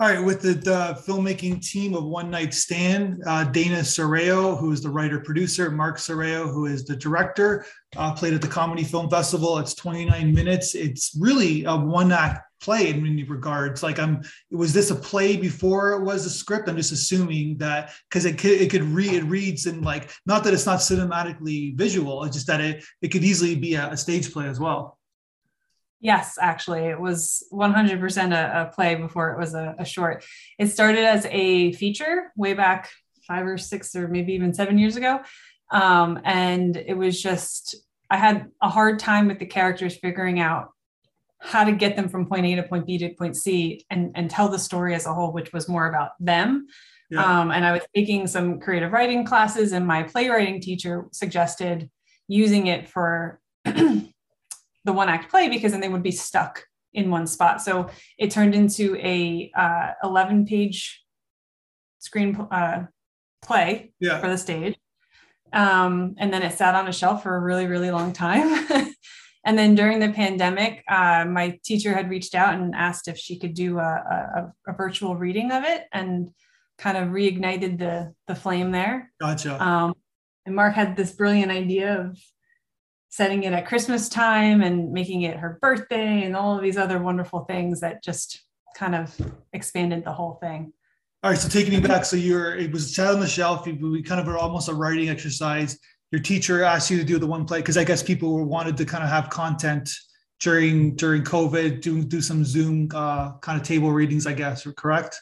All right, with the, the, filmmaking team of One Night Stand, uh, Dana Soreo, who is the writer producer, Mark Soreo, who is the director, uh, played at the Comedy Film Festival. It's 29 minutes. It's really a one act play in many regards. Like, I'm was this a play before it was a script? I'm just assuming that because it could it could read it reads and like not that it's not cinematically visual, it's just that it it could easily be a, a stage play as well. Yes, actually, it was 100% a, a play before it was a, a, short. It started as a feature way back five or six or maybe even seven years ago. Um, and it was just, I had a hard time with the characters figuring out how to get them from point A to point B to point C and, and tell the story as a whole, which was more about them. Yeah. Um, and I was taking some creative writing classes, and my playwriting teacher suggested using it for the one act play because then they would be stuck in one spot. So it turned into a uh, 11 page screen uh, play yeah. for the stage. Um, and then it sat on a shelf for a really, really long time. and then during the pandemic, uh, my teacher had reached out and asked if she could do a, a, a, virtual reading of it and kind of reignited the, the flame there. Gotcha. Um, and Mark had this brilliant idea of setting it at Christmas time and making it her birthday and all of these other wonderful things that just kind of expanded the whole thing. All right, so taking me back, so you're it was sat on the shelf. We kind of are almost a writing exercise. Your teacher asked you to do the one play because I guess people wanted to kind of have content during during COVID, do do some Zoom uh, kind of table readings, I guess. Correct?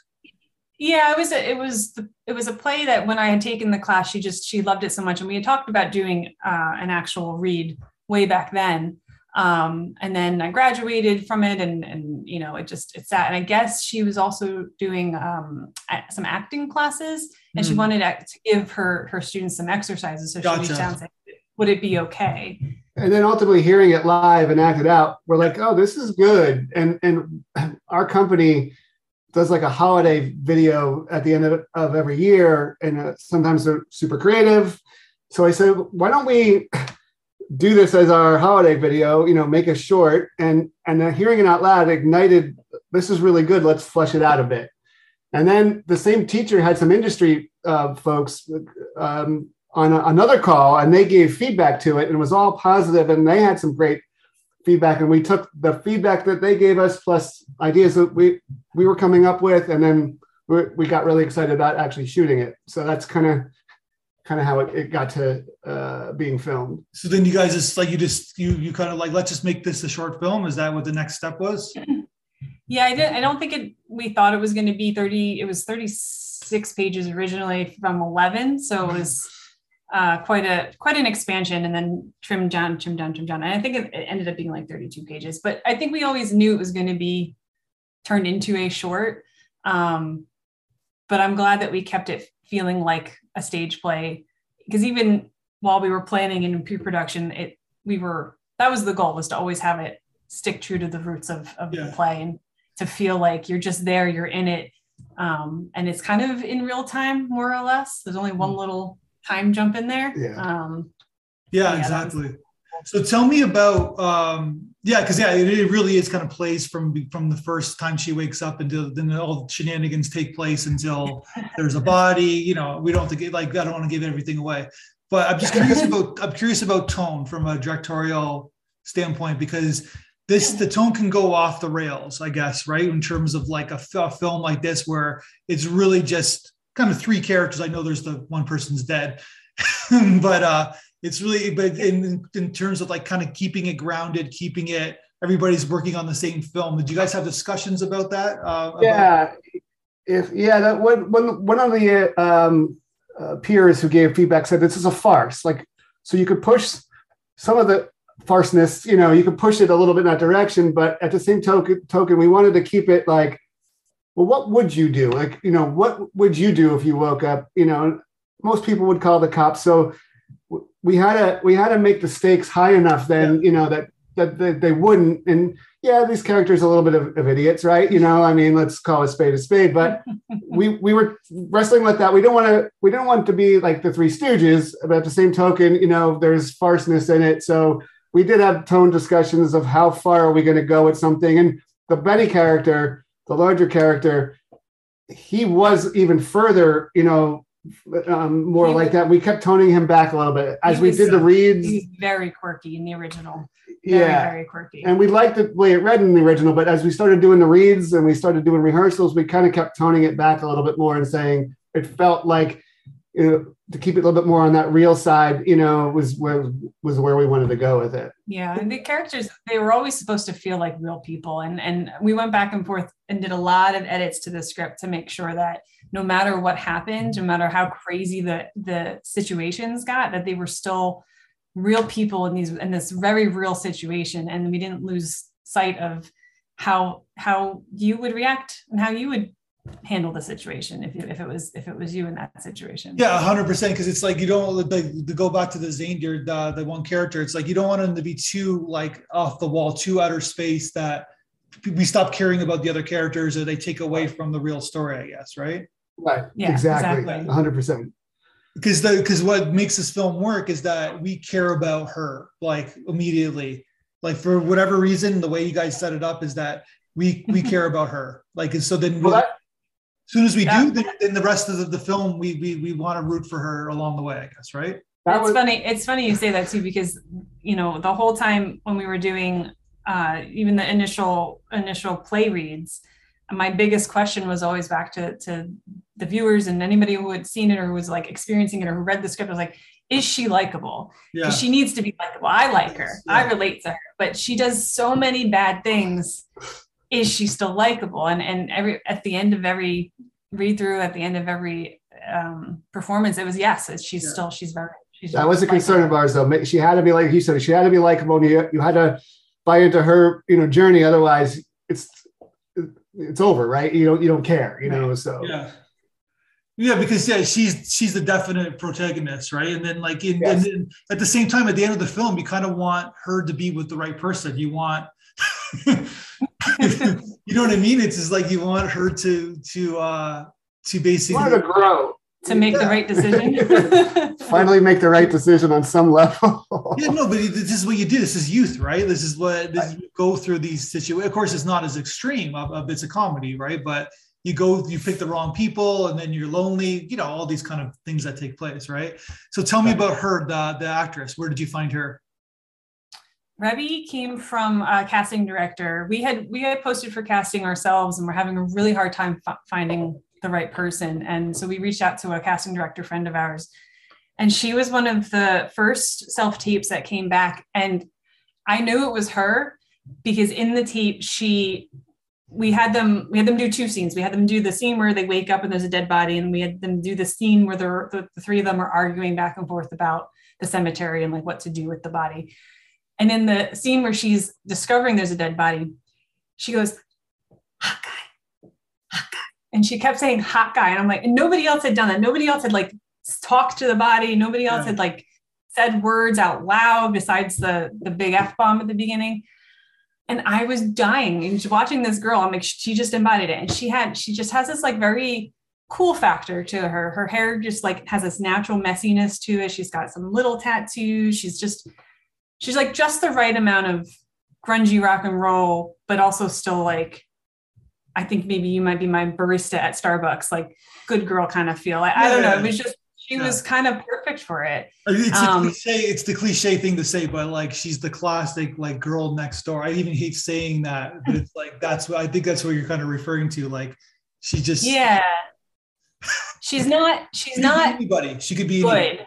Yeah, it was a, it was the, it was a play that when I had taken the class, she just she loved it so much, and we had talked about doing uh, an actual read way back then. Um, and then I graduated from it, and and you know it just it sat. And I guess she was also doing um, some acting classes, and mm. she hmm. wanted to give her her students some exercises. So gotcha. she reached out and said, "Would it be okay?" And then ultimately hearing it live and acted out, we're like, "Oh, this is good." And and our company does like a holiday video at the end of, of every year, and uh, sometimes they're super creative. So I said, why don't we do this as our holiday video? You know, make a short, and and then hearing it out loud ignited. This is really good. Let's flesh it out a bit. And then the same teacher had some industry uh, folks um, on a, another call, and they gave feedback to it, and it was all positive, and they had some great feedback and we took the feedback that they gave us plus ideas that we we were coming up with and then we, we got really excited about actually shooting it. So that's kind of kind of how it, it got to uh, being filmed. So then you guys just like you just you you kind of like let's just make this a short film? Is that what the next step was? Yeah i didn't i don't think it we thought it was going to be 30 it was 36 pages originally from 11 so it was uh, quite a quite an expansion and then trimmed down, trimmed down, trimmed down. And I think it, it ended up being like 32 pages. But I think we always knew it was going to be turned into a short. Um, but I'm glad that we kept it feeling like a stage play because even while we were planning and in pre-production, it we were that was the goal was to always have it stick true to the roots of, of yeah. the play and to feel like you're just there, you're in it. Um, and it's kind of in real time, more or less. There's only one mm. little time jump in there. Yeah. Um, yeah, yeah, exactly. So tell me about um, yeah, because yeah, it, it, really is kind of plays from from the first time she wakes up until then all the shenanigans take place until there's a body. You know, we don't have to get like I don't want to give everything away, but I'm just curious about I'm curious about tone from a directorial standpoint because this the tone can go off the rails, I guess, right? In terms of like a, a film like this where it's really just kind of three characters. I know there's the one person's dead, but uh, it's really but in in terms of like kind of keeping it grounded, keeping it everybody's working on the same film. Did you guys have discussions about that? Uh, yeah, about- if yeah, that one one one of the um, uh, peers who gave feedback said this is a farce. Like, so you could push some of the farceness, you know, you could push it a little bit in that direction, but at the same token, token, we wanted to keep it like well, what would you do? Like, you know, what would you do if you woke up? You know, most people would call the cops. So we had to we had to make the stakes high enough then, yeah. you know, that that they, they, wouldn't. And yeah, these characters are a little bit of, of, idiots, right? You know, I mean, let's call a spade a spade. But we we were wrestling with that. We don't want to we don't want to be like the Three Stooges, but at the same token, you know, there's farceness in it. So we did have tone discussions of how far are we going to go with something. And the Benny character the larger character, he was even further, you know, um, more He like was- that. We kept toning him back a little bit as we was- did the reads. He's very quirky in the original. Very, yeah, very quirky. and we liked the way it read in the original. But as we started doing the reads and we started doing rehearsals, we kind of kept toning it back a little bit more and saying it felt like to keep it a little bit more on that real side. You know, was where was where we wanted to go with it. Yeah, and the characters they were always supposed to feel like real people, and and we went back and forth and did a lot of edits to the script to make sure that no matter what happened, no matter how crazy the the situations got, that they were still real people in these in this very real situation, and we didn't lose sight of how how you would react and how you would handle the situation if, you, if it was if it was you in that situation. Yeah, hundred percent. Because it's like you don't like to go back to the Zaindir, the, the one character. It's like you don't want him to be too like off the wall, too outer space that we stop caring about the other characters or they take away from the real story. I guess, right? Right. Yeah, exactly. exactly. hundred percent. Because the because what makes this film work is that we care about her like immediately. Like for whatever reason, the way you guys set it up is that we we care about her. Like and so then we, Well, that, as soon as we Yeah. do, then, then the rest of the, the film we we we want to root for her along the way. I guess, right? that it's was funny it's funny you say that too because you know the whole time when we were doing uh, even the initial initial play reads my biggest question was always back to, to the viewers and anybody who had seen it or was like experiencing it or who read the script was like is she likable Yeah. she needs to be likable i like her i relate to her but she does so many bad things is she still likable and and every at the end of every read through at the end of every um performance it was yes it's, she's Yeah. still she's very she's that was a likable. concern of ours though. She had to be like you said, she had to be likable. And you, you had to buy into her, you know, journey. Otherwise, it's it's over, right? You don't you don't care, you know. So Yeah. Yeah, because yeah, she's she's the definite protagonist, right? And then like in, Yes. and then at the same time, at the end of the film, you kind of want her to be with the right person. You want, you know what I mean? It's just like you want her to to uh to you basically wanted to grow, to make the right decision finally make the right decision on some level. yeah, no, but this is what you do. This is youth, right? This is what this you go through these situations. Of course, it's not as extreme. Of, of it's a comedy, right? But you go, you pick the wrong people, and then you're lonely. You know, all these kind of things that take place, right? So tell me about her, the the actress. Where did you find her? Rebby came from a casting director. We had we had posted for casting ourselves, and we're having a really hard time f- finding the right person. And so we reached out to a casting director friend of ours, and she was one of the first self tapes that came back. And I knew it was her because in the tape she we had them we had them do two scenes. We had them do the scene where they wake up and there's a dead body, and we had them do the scene where they're, the, the three of them are arguing back and forth about the cemetery and like what to do with the body. And in the scene where she's discovering there's a dead body, she goes, hot guy, hot guy. And she kept saying hot guy. And I'm like, and nobody else had done that. Nobody else had like talked to the body. Nobody else Yeah. had like said words out loud besides the, the big F bomb at the beginning. And I was dying and just watching this girl. I'm like, she just embodied it. And she had, she just has this like very cool factor to her. Her hair just like has this natural messiness to it. She's got some little tattoos. She's just, she's like just the right amount of grungy rock and roll, but also still like, I think maybe you might be my barista at Starbucks, like good girl kind of feel. I, I don't know. It was just, she Yeah. was kind of perfect for it. It's Um, the cliche. It's the cliche thing to say, but like she's the classic like girl next door. I even hate saying that, but it's like that's what I think that's what you're kind of referring to. Like she just Yeah. She's not, she's she not anybody. She could be anybody. good.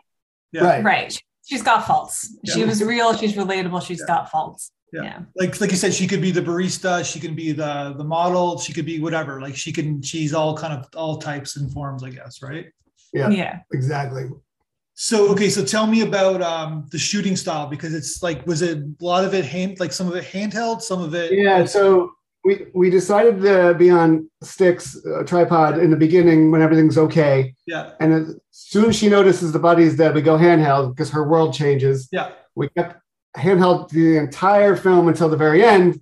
Yeah. Right. Right. She's got faults. She was real. She's relatable. She's Yeah. got faults. Yeah. Yeah. Like like you said, she could be the barista. She can be the the model. She could be whatever. Like she can. She's all kind of all types and forms, I guess. Right. Yeah. Yeah. Exactly. So okay, so tell me about um, the shooting style because it's like was it a lot of it hand like some of it handheld, some of it Yeah. So we we decided to be on sticks, uh, tripod in the beginning when everything's okay, yeah and as soon as she notices the body's dead, we go handheld because her world changes. yeah We kept handheld the entire film until the very end.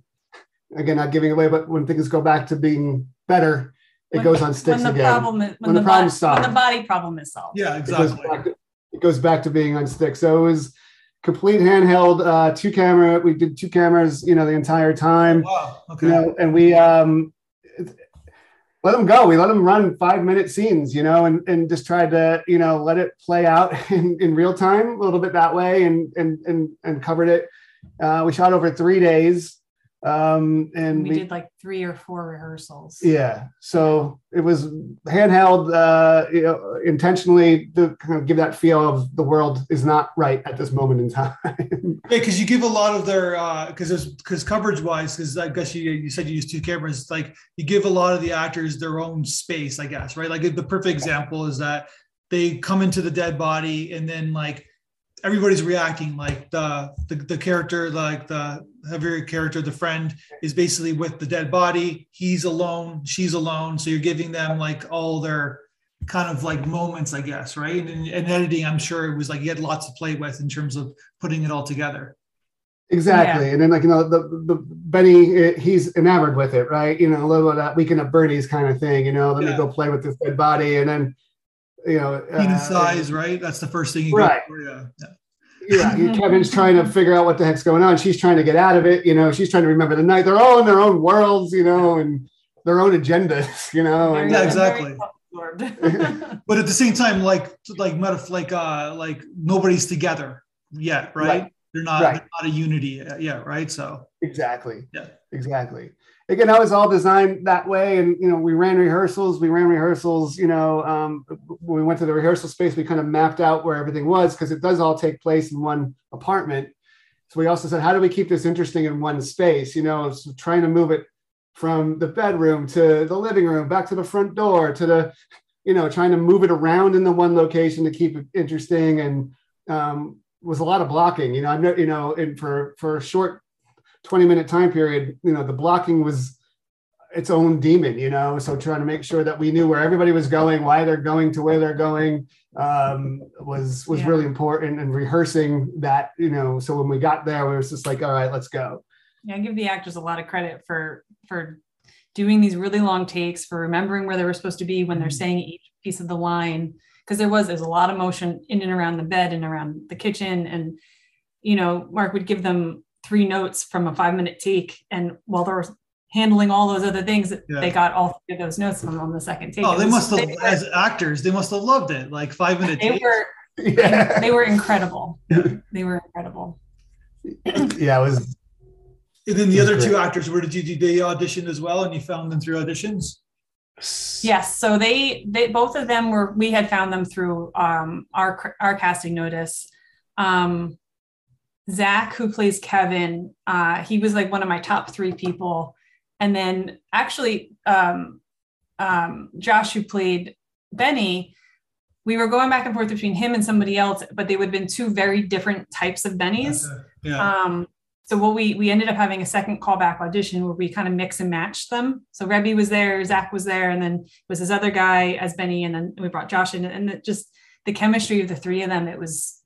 Again, not giving away, but when things go back to being better, it When- goes on sticks again. when the again. problem is, when, When the, the problem's body, when the body problem is solved. yeah it goes exactly to, it goes back to being on sticks. So it was complete handheld, uh, two camera. We did two cameras, you know, the entire time. wow okay You know, and we um, let them go. We let them run five minute scenes, you know, and, and just tried to, you know, let it play out in, in real time a little bit that way and, and, and, and covered it. Uh, we shot over three days. Um, and we, we, did like three or four rehearsals. Yeah. So it was handheld, uh, you know, intentionally to kind of give that feel of the world is not right at this moment in time. yeah. Cause you give a lot of their, uh, cause there's, cause coverage wise, cause I guess you, you said you use two cameras, like you give a lot of the actors their own space, I guess, right? Like the perfect example is that they come into the dead body and then like everybody's reacting like the, the the character like the heavier character the friend is basically with the dead body. He's alone she's alone. So you're giving them like all their kind of like moments i guess right? And, and editing i'm sure it was like you had lots to play with in terms of putting it all together. Exactly. Yeah. and then like you know the, the benny eh, he's enamored with it right? You know a little of that weekend at bernie's kind of thing you know let yeah. me go play with this dead body. And then you know, uh, size, right? That's the first thing you right. Yeah. yeah. yeah. Kevin's trying to figure out what the heck's going on. She's trying to get out of it. You know, she's trying to remember the night. They're all in their own worlds, you know, and their own agendas, you know. And, yeah, exactly. but at the same time, like like meta, like uh like nobody's together yet, right? right. They're not right. they're not a unity yet, right? So exactly. Yeah. Exactly again, that was all designed that way. And, you know, we ran rehearsals, we ran rehearsals, you know, um, when we went to the rehearsal space, we kind of mapped out where everything was because it does all take place in one apartment. So we also said, how do we keep this interesting in one space? You know, so trying to move it from the bedroom to the living room, back to the front door, to the, you know, trying to move it around in the one location to keep it interesting. And um, was a lot of blocking, you know, I'm, you know, and for, for a short 20 minute time period, you know, the blocking was its own demon, you know. So trying to make sure that we knew where everybody was going, why they're going to where they're going, um, was was yeah. really important. And rehearsing that, you know, so when we got there, we was just like, all right, let's go. Yeah, I give the actors a lot of credit for for doing these really long takes, for remembering where they were supposed to be when they're mm-hmm. saying each piece of the line, because there was there's a lot of motion in and around the bed and around the kitchen, and you know, Mark would give them three notes from a five minute take. And while they're handling all those other things, yeah. they got all three of those notes from on the second take. Oh, they must have, were, as actors, they must have loved it. Like five minute they takes. Were, yeah. They were incredible. they were incredible. yeah, it was. And then the other great. two actors, where did you do? They audition as well, and you found them through auditions. Yes, so they they both of them were we had found them through um, our our casting notice. Um, Zach, who plays Kevin, uh, he was like one of my top three people. And then actually, um, um, Josh, who played Benny, we were going back and forth between him and somebody else, but they would have been two very different types of Bennies. Yeah. Um, so what we we ended up having a second callback audition where we kind of mix and match them. So Rebby was there, Zach was there, and then was this other guy as Benny, and then we brought Josh in, and it just the chemistry of the three of them, it was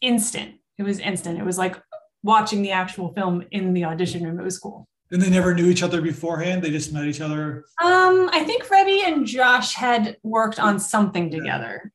instant it was instant. It was like watching the actual film in the audition room. It was cool. And they never knew each other beforehand. They just met each other. Um, I think Rebby and Josh had worked on something together.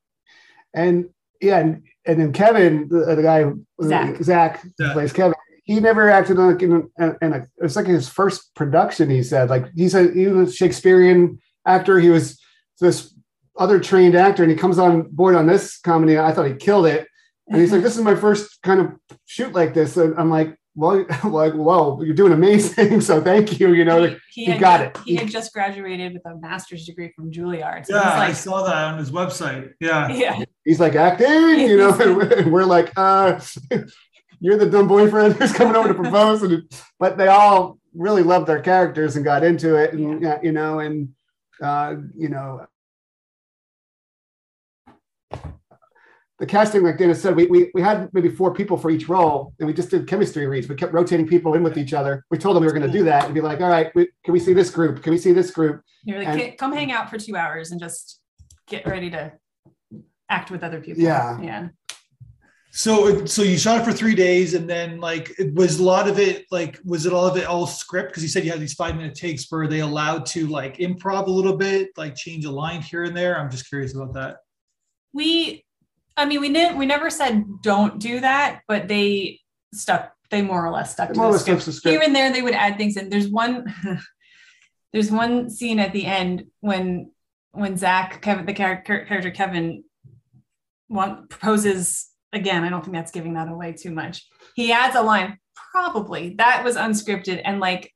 And yeah, and, and then Kevin, the, the guy Zach, Zach yeah. plays Kevin. He never acted on in, in, in a. It was like his first production. He said, like he said, he was a Shakespearean actor. He was this other trained actor, and he comes on board on this comedy. I thought he killed it and he's like, "This is my first kind of shoot like this." And I'm like, "Well, like, whoa, you're doing amazing. So thank you. You know, he, he, he got it. He had just graduated with a master's degree from Juilliard. So yeah, like, I saw that on his website. Yeah, yeah. He's like acting, you know, and we're like, uh, "You're the dumb boyfriend who's coming over to propose." And but they all really loved their characters and got into it, and yeah. you know, and uh, you know the casting, like Dana said, we, we, we had maybe four people for each role, and we just did chemistry reads. We kept rotating people in with each other. We told them we were going to do that and be like, all right, we, can we see this group? Can we see this group? You're like, and, come hang out for two hours and just get ready to act with other people. Yeah. Yeah. So, so you shot it for three days, and then like it was a lot of it. Like, was it all of it all script? Because you said you had these five minute takes. Were they allowed to like improv a little bit, like change a line here and there? I'm just curious about that. We I mean, we didn't. We never said don't do that, but they stuck. They more or less stuck to the script. script. Here and there, they would add things in. There's one. there's one scene at the end when when Zach, Kevin, the character, character Kevin, want, proposes again. I don't think that's giving that away too much. He adds a line, probably that was unscripted, and like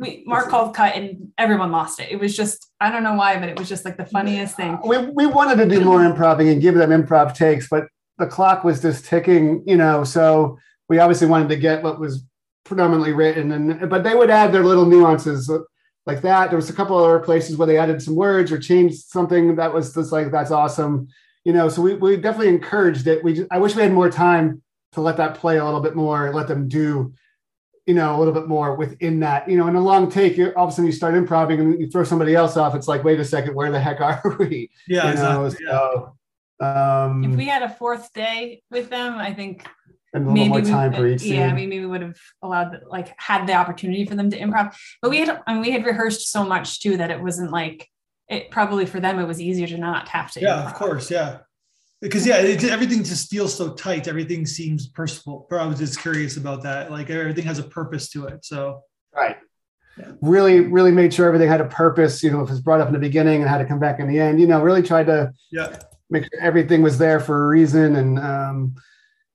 we Mark called cut, and everyone lost it. It was just I don't know why, but it was just like the funniest thing. We we wanted to do more improv and give them improv takes, but the clock was just ticking, you know. So we obviously wanted to get what was predominantly written, and but they would add their little nuances uh, like that. There was a couple other places where they added some words or changed something that was just like that's awesome, you know. So we we definitely encouraged it. We just, I wish we had more time to let that play a little bit more, let them do, you know, a little bit more within that. You know, in a long take, you all of a sudden you start improvising and you throw somebody else off. It's like, wait a second, where the heck are we? Yeah, you know? exactly. So, um, If we had a fourth day with them, I think and a little more time would- for each scene. Yeah, maybe we would have allowed like had the opportunity for them to improv. But we had I mean, we had rehearsed so much too that it wasn't like it probably for them it was easier to not have to. Yeah, improv. of course. Yeah. Because yeah, it, everything just feels so tight. Everything seems personal. I was just curious about that. Like everything has a purpose to it. So Right. Yeah. Really, really made sure everything had a purpose. You know, if it's brought up in the beginning and had to come back in the end. You know, really tried to yeah, make sure everything was there for a reason. And um,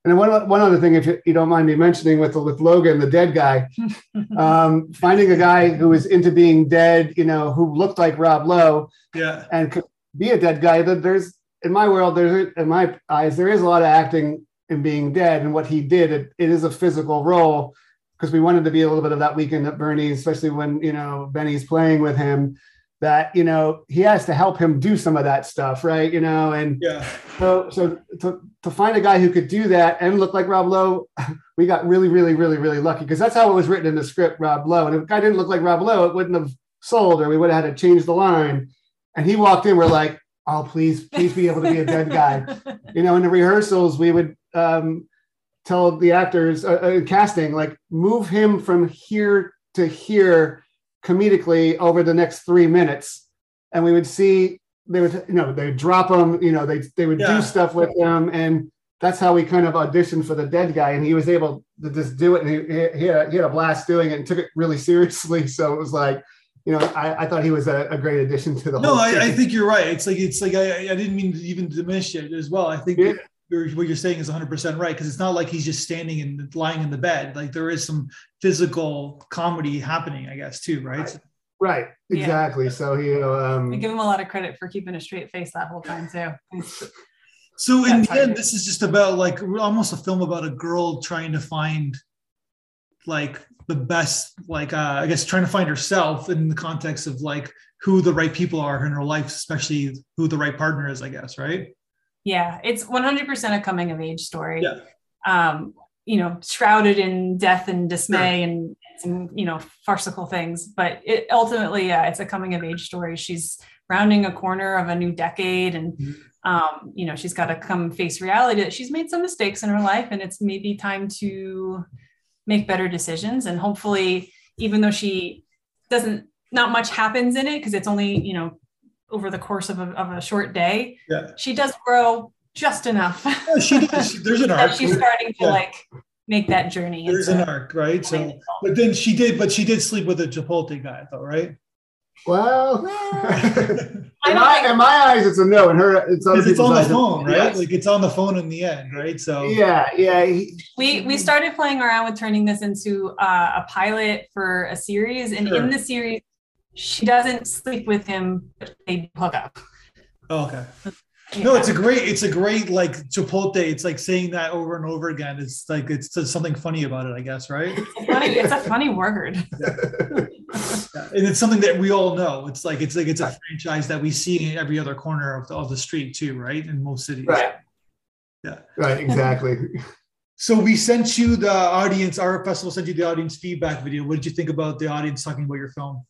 and then one one other thing, if you, you don't mind me mentioning, with with Logan, the dead guy, um, finding a guy who was into being dead, you know, who looked like Rob Lowe yeah, and could be a dead guy. That there's in my world, there's in my eyes, there is a lot of acting in being dead, and what he did, it, it is a physical role because we wanted to be a little bit of that weekend at Bernie's, especially when you know Benny's playing with him. That you know he has to help him do some of that stuff, right? You know, and yeah, so so to, to find a guy who could do that and look like Rob Lowe, we got really really really really lucky because that's how it was written in the script, Rob Lowe. And if a guy didn't look like Rob Lowe, it wouldn't have sold, or we would have had to change the line. And he walked in, we're like, oh please please be able to be a dead guy. You know in the rehearsals we would um, tell the actors uh, uh, casting like move him from here to here comedically over the next three minutes. And we would see they would you know they'd drop him you know they, they would Yeah. do stuff with him. And that's how we kind of auditioned for the dead guy. And he was able to just do it. And he, he, had, he had a blast doing it and took it really seriously. So it was like you know i, I thought he was a, a great addition to the no, whole I, I think you're right. It's like it's like I, I didn't mean to even diminish it as well. I think Yeah. you're, what you're saying is 100 percent right because it's not like he's just standing and lying in the bed. Like there is some physical comedy happening, I guess, too, right? Right. Right, Yeah. exactly. So he, um, I give him a lot of credit for keeping a straight face that whole time too. So in the end, this is just about like almost a film about a girl trying to find like the best, like uh, I guess trying to find herself in the context of like who the right people are in her life, especially who the right partner is, I guess, right? Yeah, it's 100% a coming of age story. Yeah. Um, you know, shrouded in death and dismay and some, you know, farcical things, but it ultimately, yeah, it's a coming of age story. She's rounding a corner of a new decade and, Mhm. um, you know, she's got to come face reality that she's made some mistakes in her life and it's maybe time to make better decisions. And hopefully, even though she doesn't, not much happens in it because it's only, you know, over the course of a, of a short day, Yeah. she does grow just enough Yeah, she does. There's an arc. she's starting to Yeah. like make that journey. There's into an arc, right? So, becoming an adult. but then she did, but she did sleep with a Chipotle guy, though, right? Well, I in, my, think- in my eyes, it's a no. In her, it's other it's on the eyes, phone, right? yes. Like it's on the phone in the end, right? So yeah, yeah. we we started playing around with turning this into uh, a pilot for a series, and Sure. in the series, she doesn't sleep with him; but they hook up. Oh, okay. No, it's a great, it's a great like Chipotle. It's like saying that over and over again. It's like it's there's something funny about it, I guess, right? It's a funny, it's a funny word. Yeah. And it's something that we all know. It's like it's like it's a franchise that we see in every other corner of the, of the street too, right? In most cities. right. Yeah. Right. Exactly. So we sent you the audience. Our festival sent you the audience feedback video. What did you think about the audience talking about your film?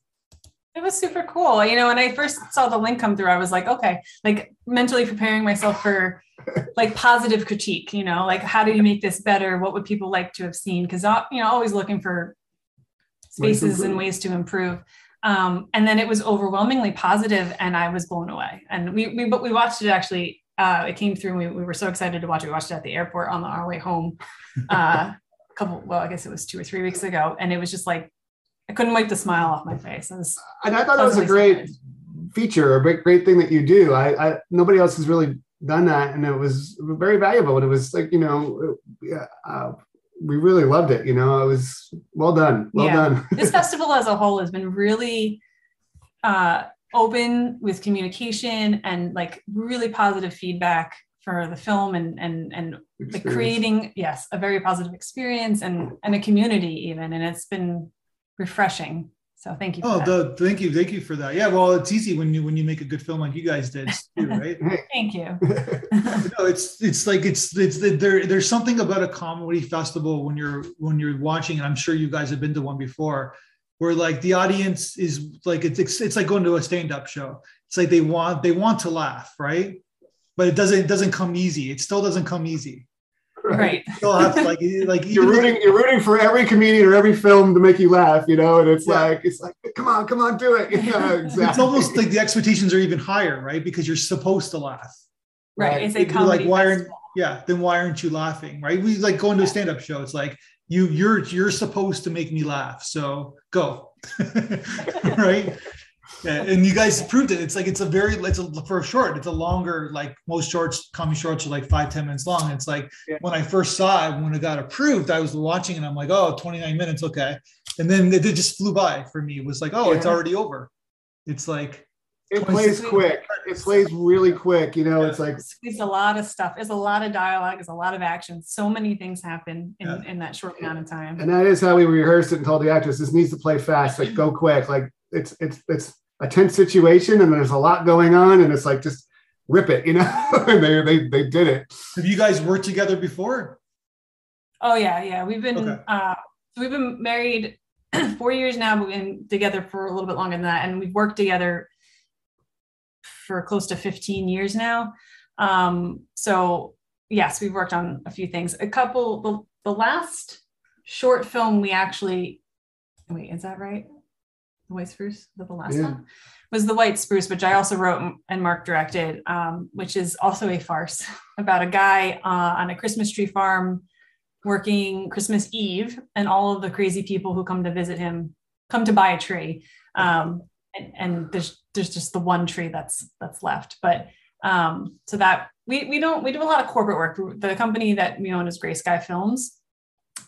It was super cool. You know, when I first saw the link come through, I was like, okay, like mentally preparing myself for like positive critique, you know, like how do you make this better? What would people like to have seen? Because, you know, always looking for spaces and ways to improve. Um, and then it was overwhelmingly positive and I was blown away. And we, we, but we watched it actually, uh, it came through and we, we were so excited to watch it. We watched it at the airport on our way home, uh, a couple, well, I guess it was two or three weeks ago. And it was just like, I couldn't wipe the smile off my face. I was and I thought that was a great surprised. feature, a great, great thing that you do. I, I nobody else has really done that, and it was very valuable. And it was like you know, yeah, uh, we really loved it. You know, it was well done, well Yeah. done. this festival as a whole has been really uh, open with communication and like really positive feedback for the film and and and creating yes a very positive experience and and a community even and it's been refreshing so thank you Oh, the, thank you, thank you for that. Yeah, well, it's easy when you when you make a good film like you guys did, too, right? thank you no, it's it's like it's it's there. There's something about a comedy festival when you're when you're watching, and I'm sure you guys have been to one before, where like the audience is like it's it's, it's like going to a stand-up show. It's like they want they want to laugh, right? But it doesn't it doesn't come easy. It still doesn't come easy. Right You still have to like like You're rooting. You're rooting for every comedian or every film to make you laugh. You know, and it's Yeah. like it's like, come on, come on, do it. Yeah, exactly. It's almost like the expectations are even higher, right? Because you're supposed to laugh. right, Right. it's a You're like, why aren't- yeah then why aren't you laughing right we like going to a stand-up show it's like you you're you're supposed to make me laugh so go right yeah, and you guys proved it it's like it's a very it's a for a short it's a longer like most shorts comedy shorts are like five ten minutes long it's like Yeah. when i first saw it when it got approved i was watching and i'm like oh 29 minutes okay and then it, it just flew by for me it was like oh it's already over it's like it plays quick. It plays really quick. You know, it's like It's a lot of stuff. It's a lot of dialogue. It's a lot of action. So many things happen in, Yeah. in that short amount of time. and that is how we rehearsed it and told the actors this needs to play fast like go quick like it's it's it's a tense situation and there's a lot going on and it's like just rip it you know and they, they they did it have you guys worked together before Oh yeah, yeah. We've been Okay. uh, we've been married four years now, but we've been together for a little bit longer than that, and we've worked together for close to 15 years now. Um, so yes, we've worked on a few things. A couple. The, the last short film we actually wait is that right? The White Spruce. The last Yeah. one? Was the White Spruce, which I also wrote and Mark directed, um, which is also a farce about a guy uh, on a Christmas tree farm working Christmas Eve, and all of the crazy people who come to visit him come to buy a tree. Um, and, and there's there's just the one tree that's that's left. But um, so that we we don't we do a lot of corporate work. The company that we own is Gray Sky Films.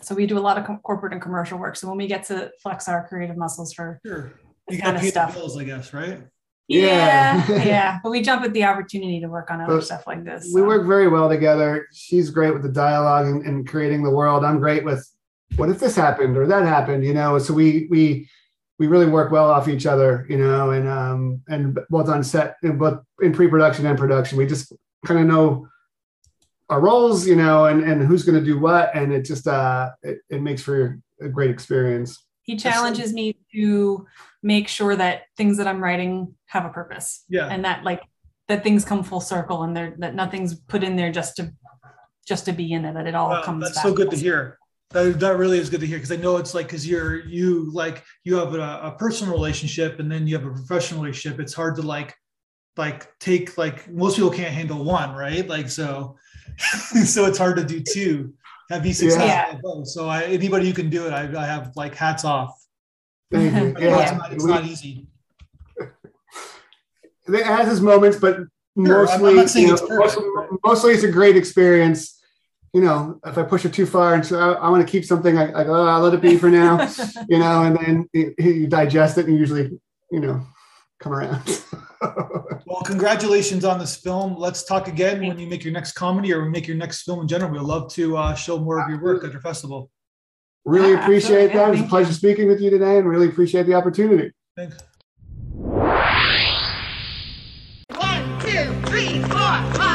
So we do a lot of co- corporate and commercial work. So when we get to flex our creative muscles for sure this you kind of stuff, bills i guess right yeah, Yeah. yeah. But we jump at the opportunity to work on other But stuff like this. we so. work very well together she's great with the dialogue and, and creating the world i'm great with what if this happened or that happened you know so we we we really work well off each other you know and um and both on set and both in pre-production and production we just kind of know our roles you know and and who's going to do what and it just uh it, it makes for a great experience he challenges me to make sure that things that I'm writing have a purpose yeah and that like that things come full circle and they're that nothing's put in there just to just to be in it that it all Wow, comes that's back so good to hear. That, that really is good to hear because I know it's like because you're you like you have a, a personal relationship and then you have a professional relationship. It's hard to like like take like most people can't handle one, right? Like so so it's hard to do two. Have be successful Yeah. both. So I, anybody who can do it, I, I have like hats off. thank you know it's, not, it's we- not easy. it has its moments, but mostly, not you it's know, perfect, mostly, mostly it's a great experience. You know, if I push it too far and so I, I want to keep something, I, I go, oh, I'll let it be for now. you know, and then you, you digest it and usually, you know, come around. Well, congratulations on this film. Let's talk again when you make your next comedy or make your next film in general. We'd love to uh, show more of your work at your festival. really Yeah, appreciate absolutely. that. It was a Thank pleasure speaking with you today and really appreciate the opportunity. Thanks. One, two, three, four, five,